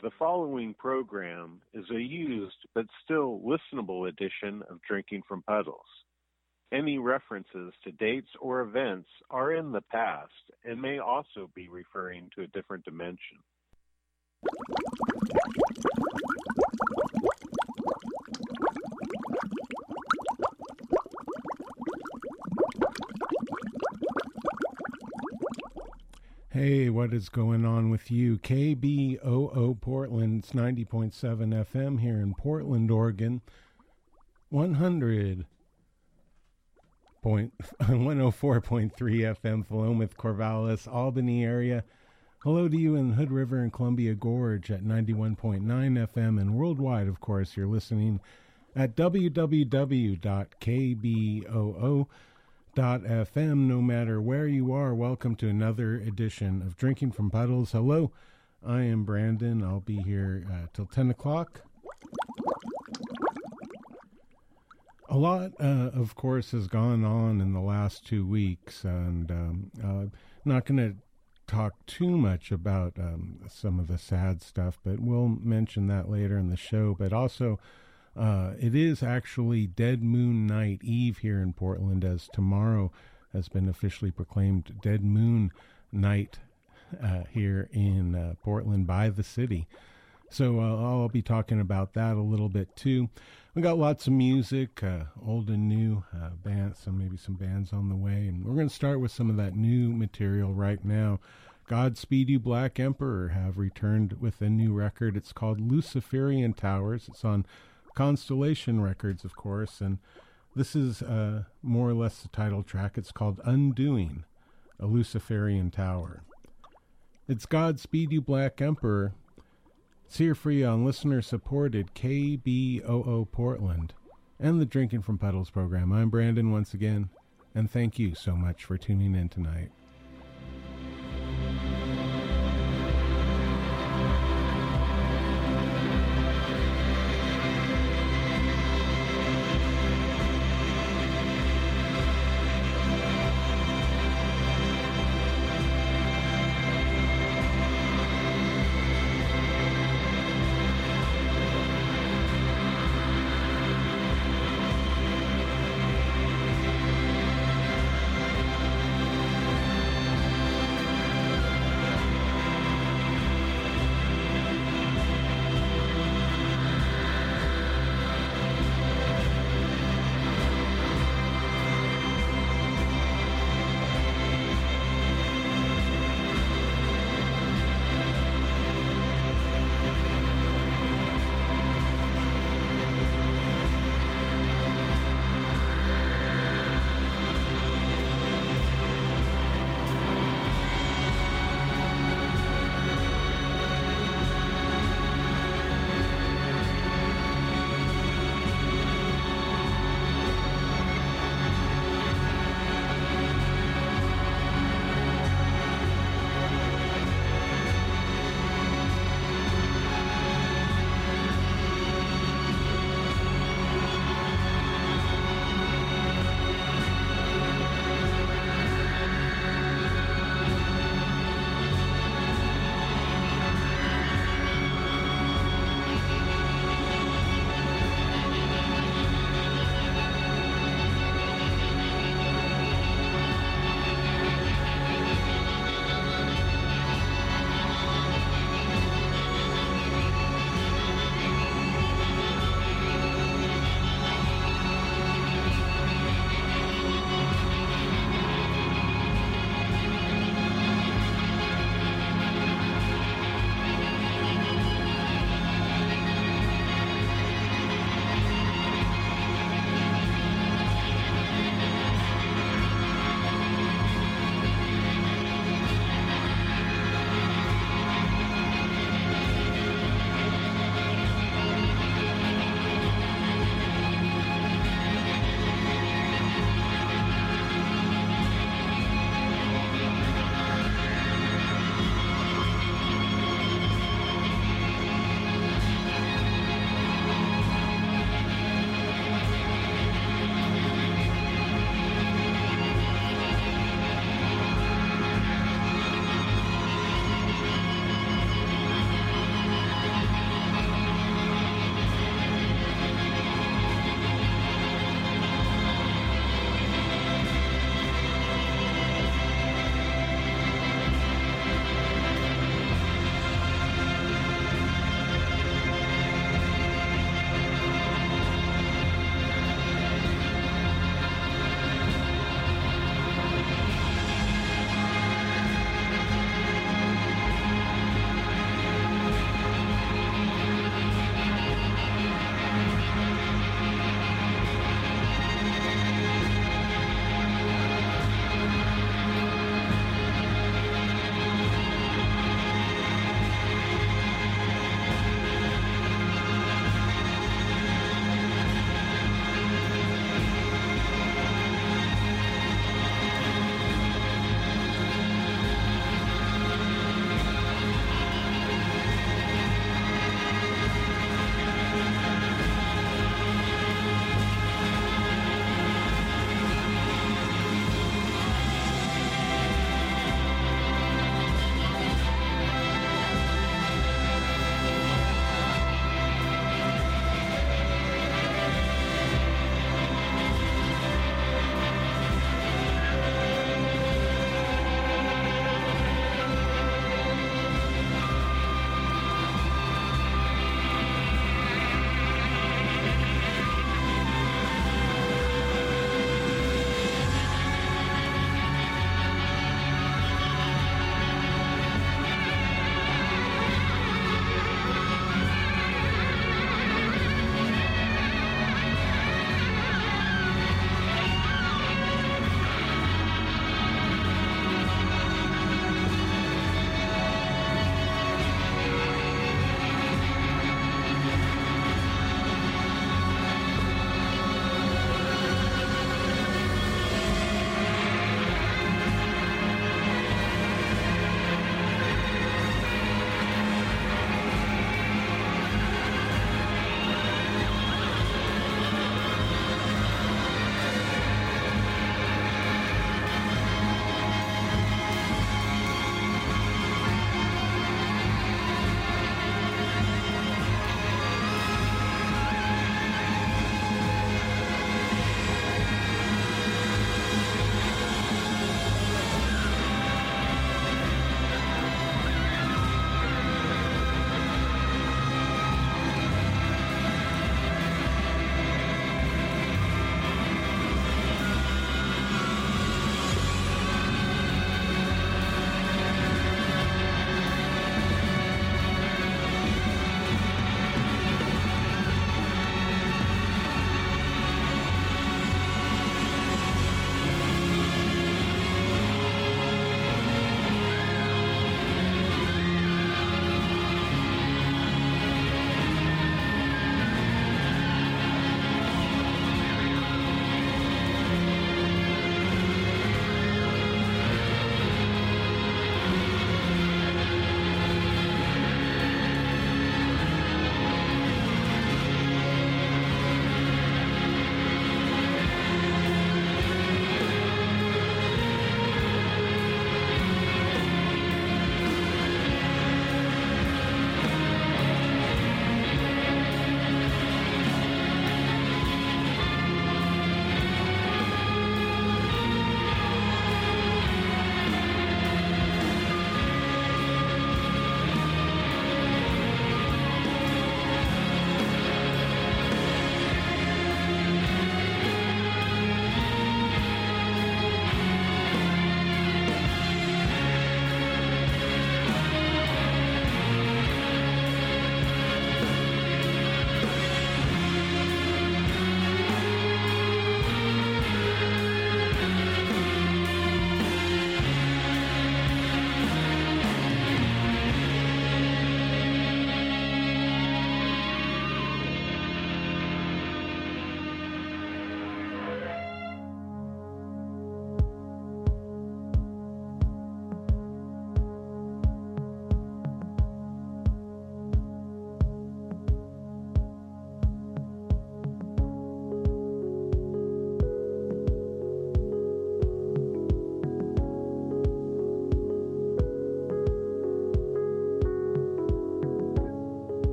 The following program is a used but still listenable edition of Drinking from Puddles. Any references to dates or events are in the past and may also be referring to a different dimension. Hey, what is going on with you? KBOO Portland, it's 90.7 FM here in Portland, Oregon. 100 point, 104.3 FM, Philomath, Corvallis, Albany area. Hello to you in Hood River and Columbia Gorge at 91.9 FM and worldwide, of course, you're listening at www.kboo.com FM. No matter where you are, welcome to another edition of Drinking from Puddles. Hello, I am Brandon. I'll be here uh, till 10 o'clock. A lot, uh, of course, has gone on in the last two weeks, and um, uh, not going to talk too much about um, some of the sad stuff, but we'll mention that later in the show. But also, uh, it is actually Dead Moon Night Eve here in Portland, as tomorrow has been officially proclaimed Dead Moon Night uh, here in uh, Portland by the city. So uh, I'll be talking about that a little bit too. We got lots of music, uh, old and new uh, bands, some maybe some bands on the way, and we're going to start with some of that new material right now. Godspeed You Black Emperor have returned with a new record. It's called Luciferian Towers. It's on Constellation Records, of course, and this is uh, more or less the title track. It's called Undoing, a Luciferian Tower. It's Godspeed You Black Emperor. It's here for you on listener supported KBOO Portland and the Drinking from Puddles program. I'm Brandon once again, and thank you so much for tuning in tonight.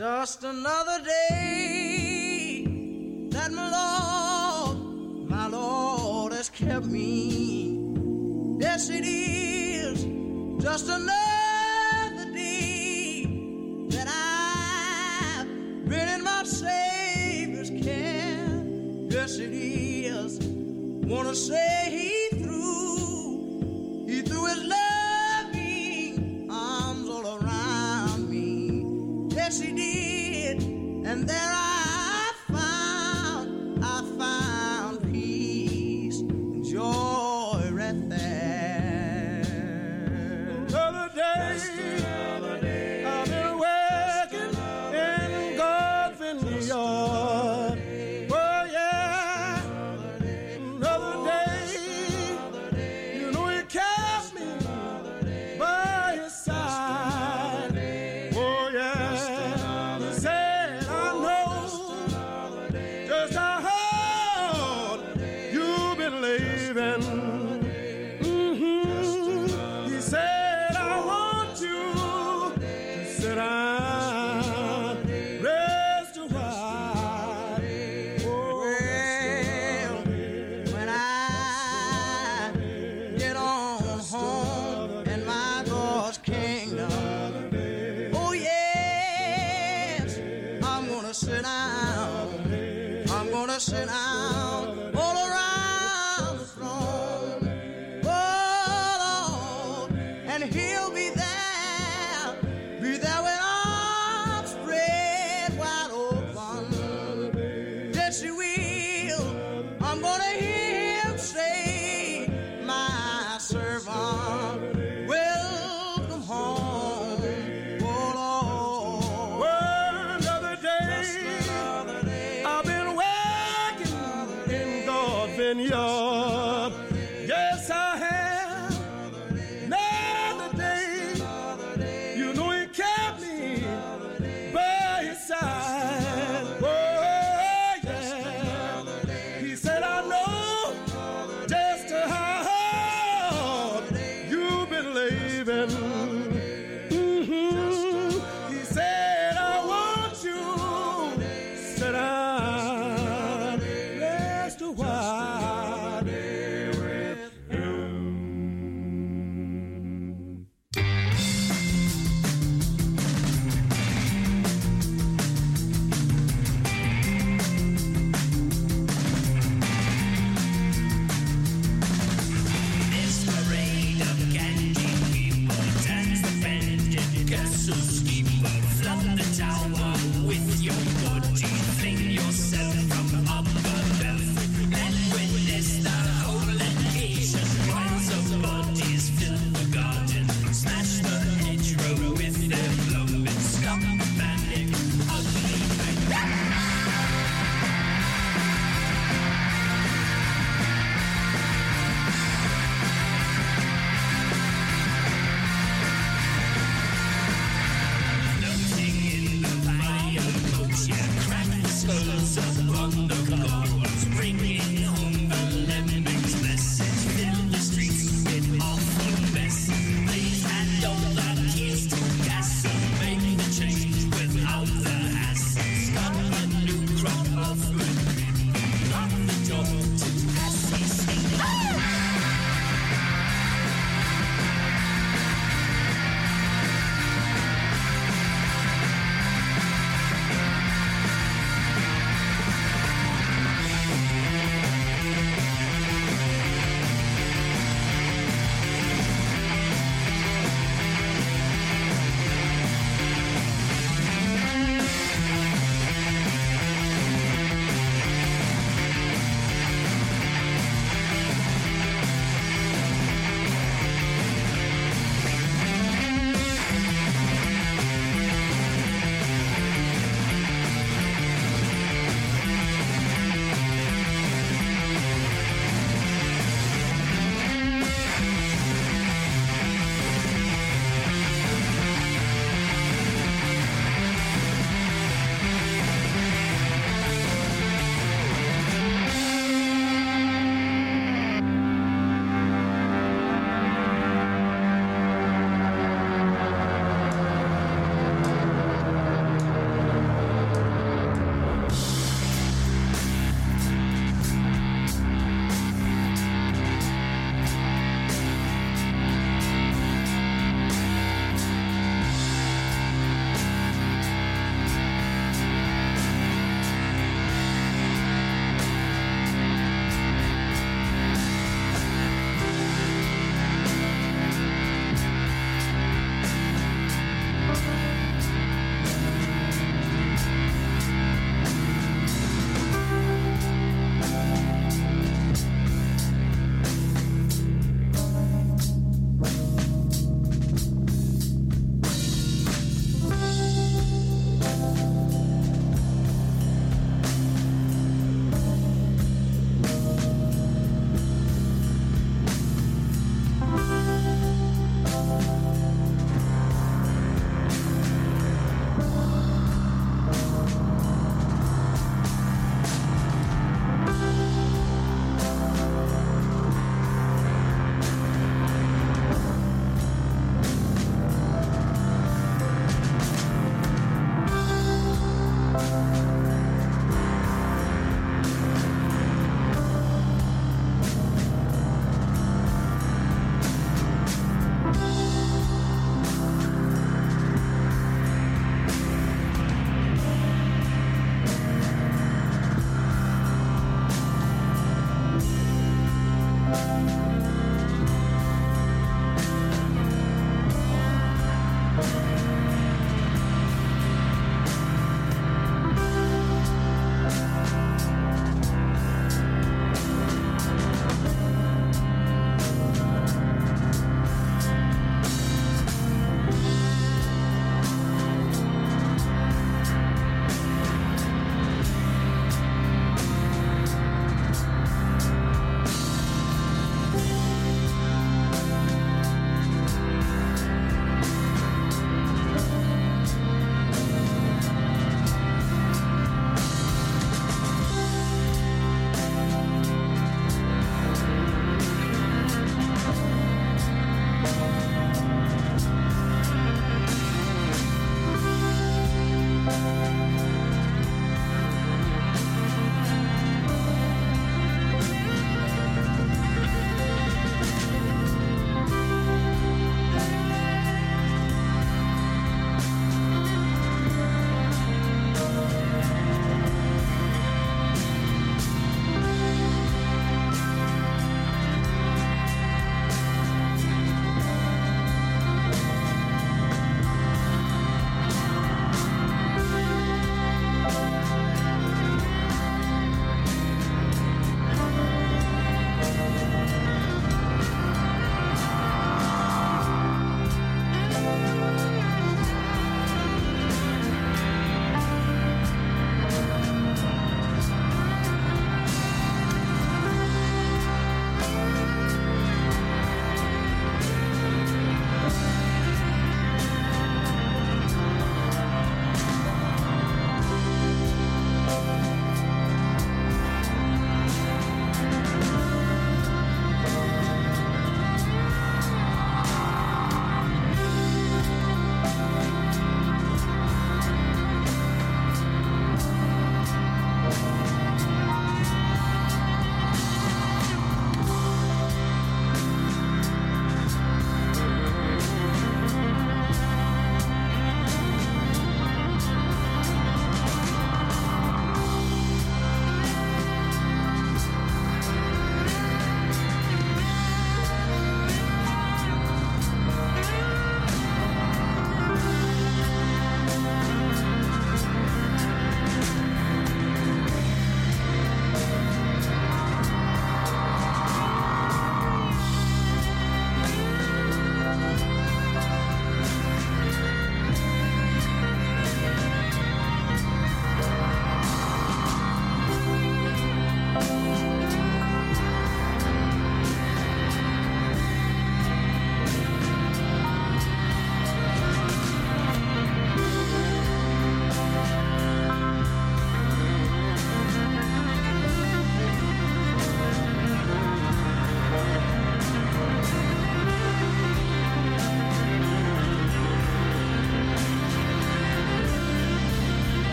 Just another day that my Lord, my Lord has kept me. Yes, it is just another. that.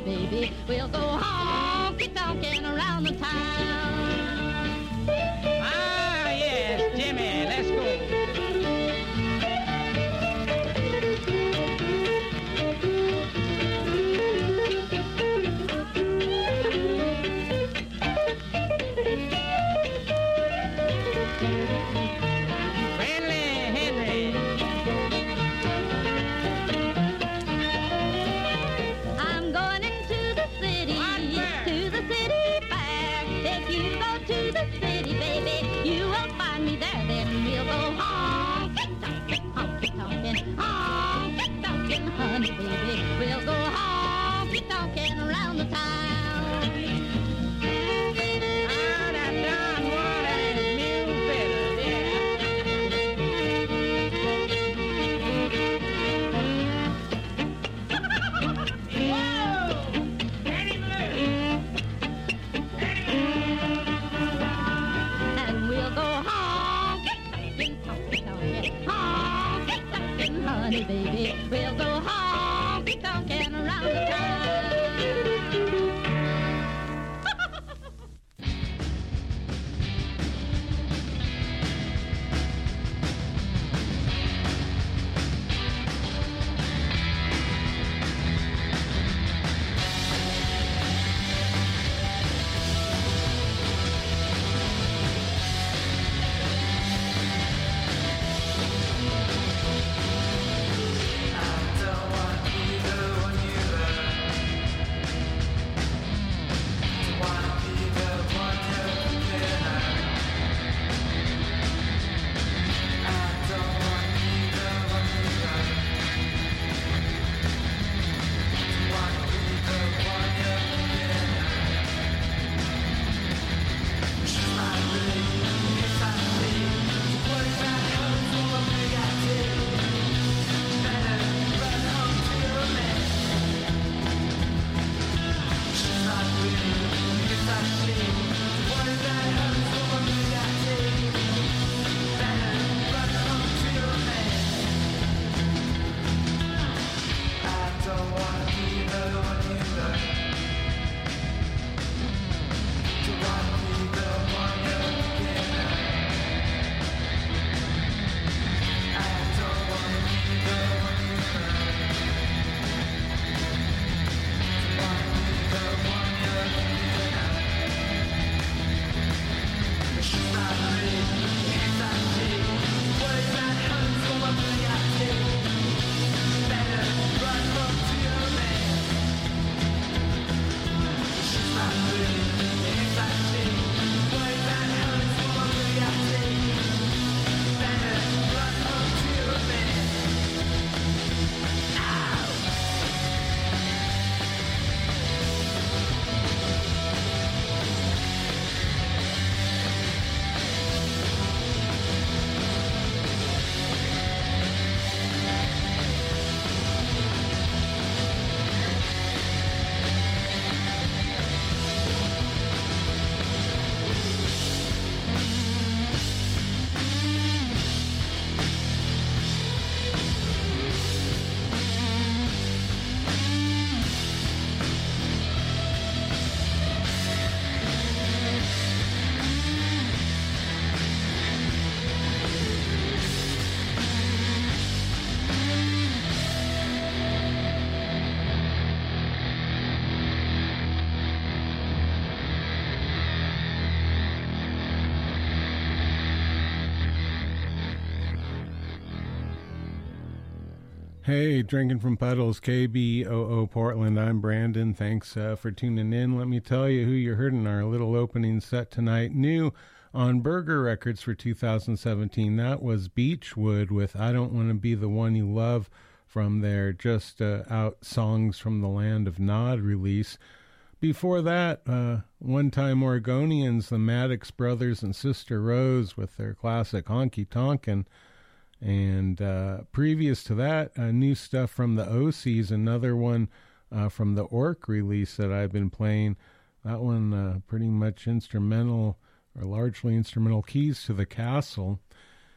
Baby. We'll go honky Hey, drinking from puddles, KBOO Portland. I'm Brandon. Thanks uh, for tuning in. Let me tell you who you heard in our little opening set tonight. New on Burger Records for 2017. That was Beechwood with I Don't Want to Be the One You Love from their just uh, out Songs from the Land of Nod release. Before that, uh, one time Oregonians, the Maddox brothers and Sister Rose with their classic Honky Tonkin'. And uh, previous to that, uh, new stuff from the OCs, another one uh, from the Orc release that I've been playing. That one uh, pretty much instrumental or largely instrumental keys to the castle.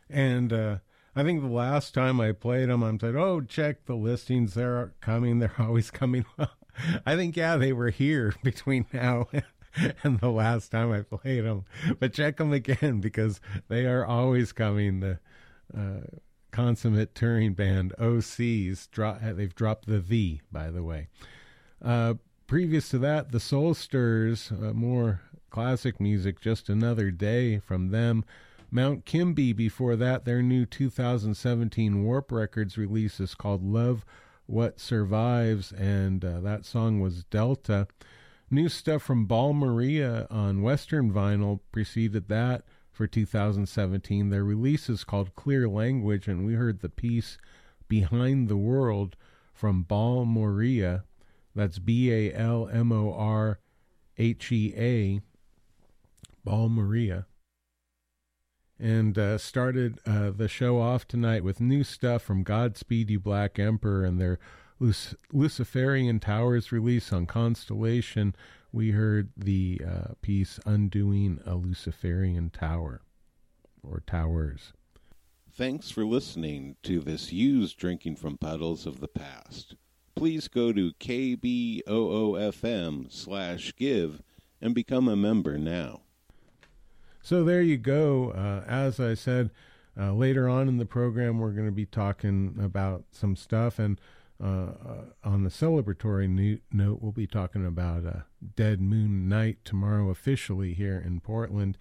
And uh, I think the last time I played them, I'm said, "Oh, check the listings; they're coming. They're always coming." I think yeah, they were here between now and the last time I played them. But check them again because they are always coming. The uh, consummate touring band OCs drop. They've dropped the V, by the way. Uh, previous to that, the Soul Stirrers, uh, more classic music. Just another day from them. Mount Kimbie before that, their new 2017 Warp Records release is called Love What Survives, and uh, that song was Delta. New stuff from Balmorhea on Western Vinyl preceded that for 2017. Their release is called Clear Language, and we heard the piece Behind the World from Balmorhea. That's B A L M O R H E A, Balmorhea and uh, started uh, the show off tonight with new stuff from Godspeed You Black Emperor and their Luc- Luciferian Towers release on Constellation. We heard the uh, piece Undoing a Luciferian Tower or Towers. Thanks for listening to this used Drinking from Puddles of the Past. Please go to kboofm slash give and become a member now. So there you go. Uh, as I said, uh, later on in the program, we're going to be talking about some stuff. And uh, uh on the celebratory note, we'll be talking about a Dead Moon Night tomorrow officially here in Portland.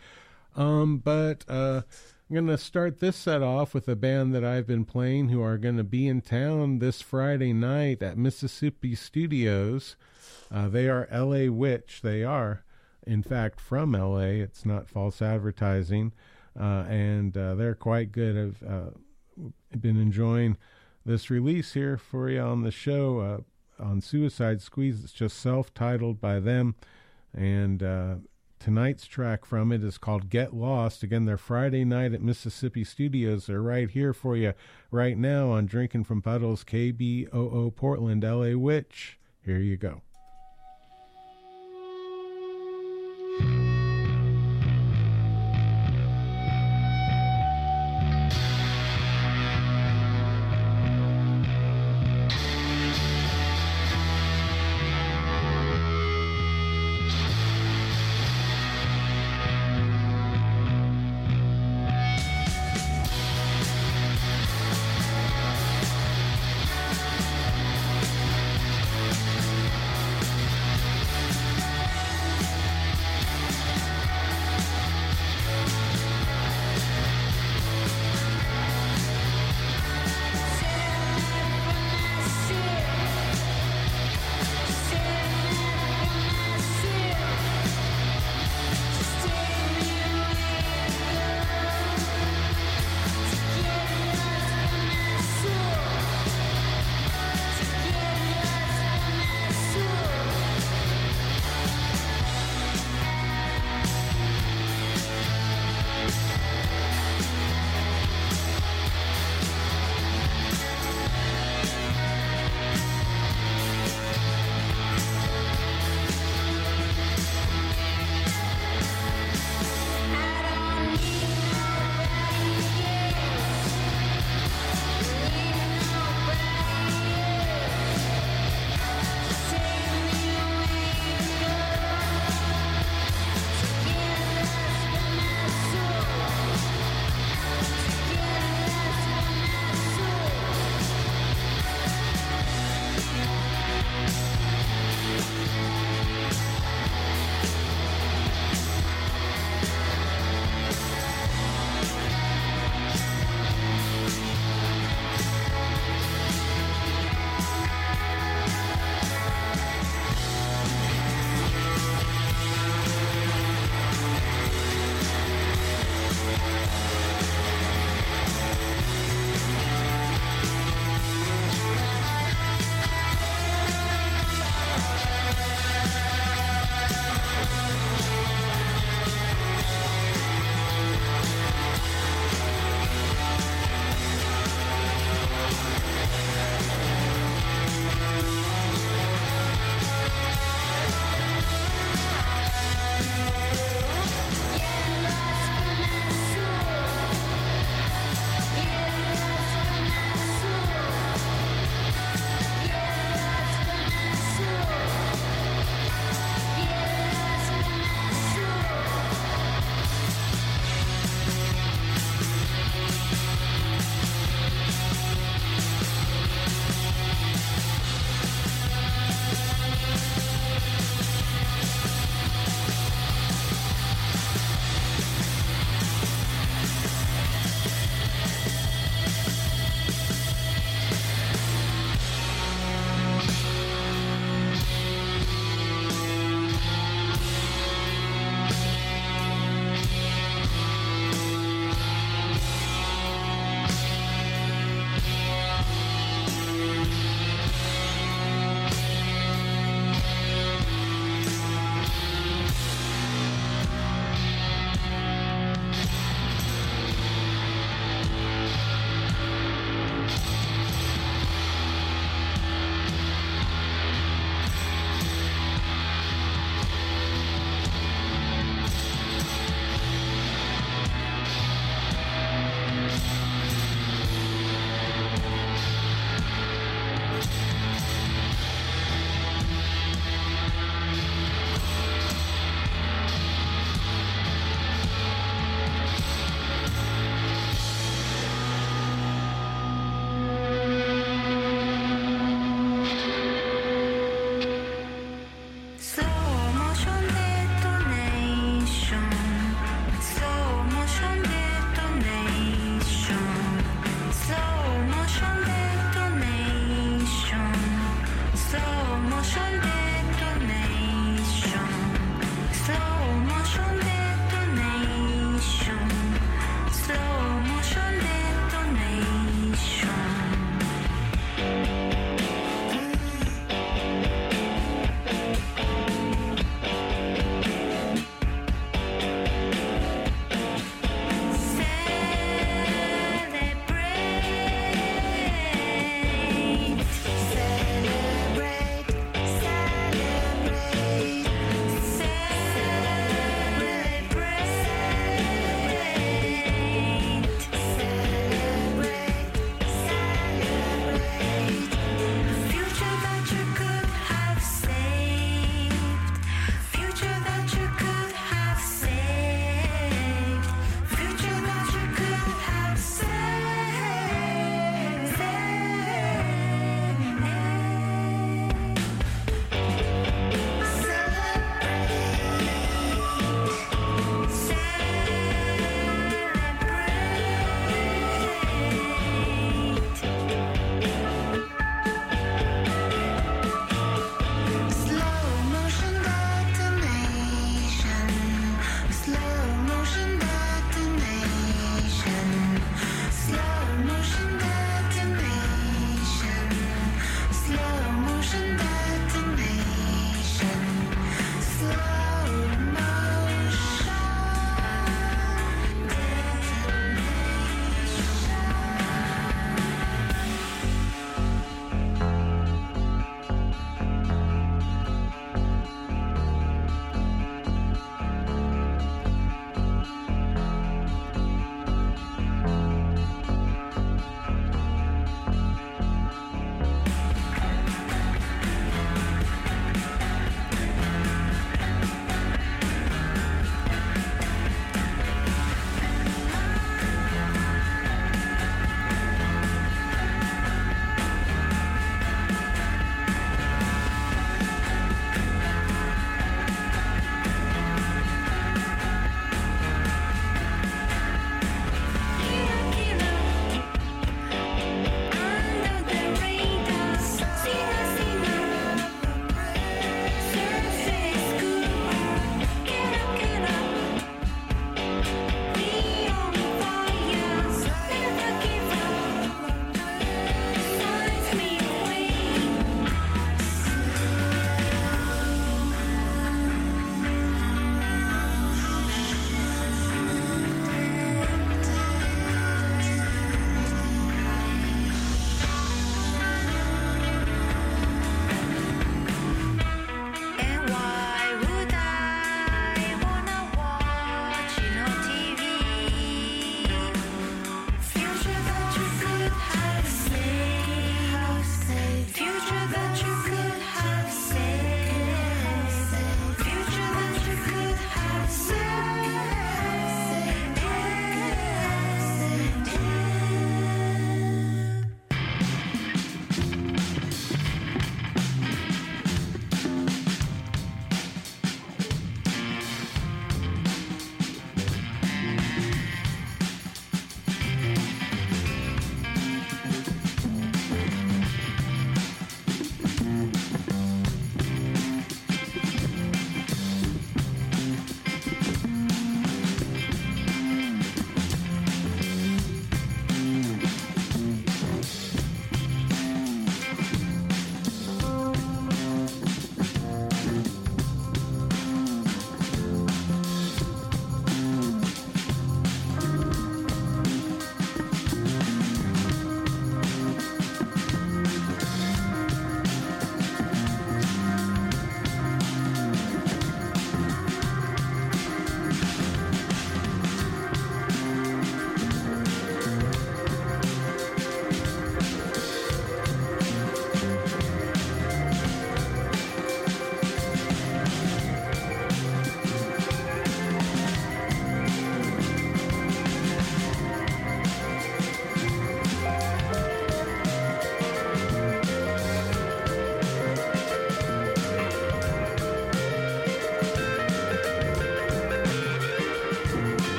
Um, but uh, I'm going to start this set off with a band that I've been playing who are going to be in town this Friday night at Mississippi Studios. Uh, they are LA Witch. They are in fact, from LA. It's not false advertising. Uh, and they're quite good. I've been enjoying this release here for you on the show uh, on Suicide Squeeze. It's just self titled by them. And uh, tonight's track from it is called Get Lost. Again, they're Friday night at Mississippi Studios. They're right here for you right now on Drinking from Puddles, KBOO Portland, LA Witch. Here you go.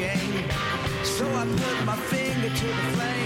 So I put my finger to the flame.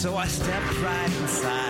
So I stepped right inside.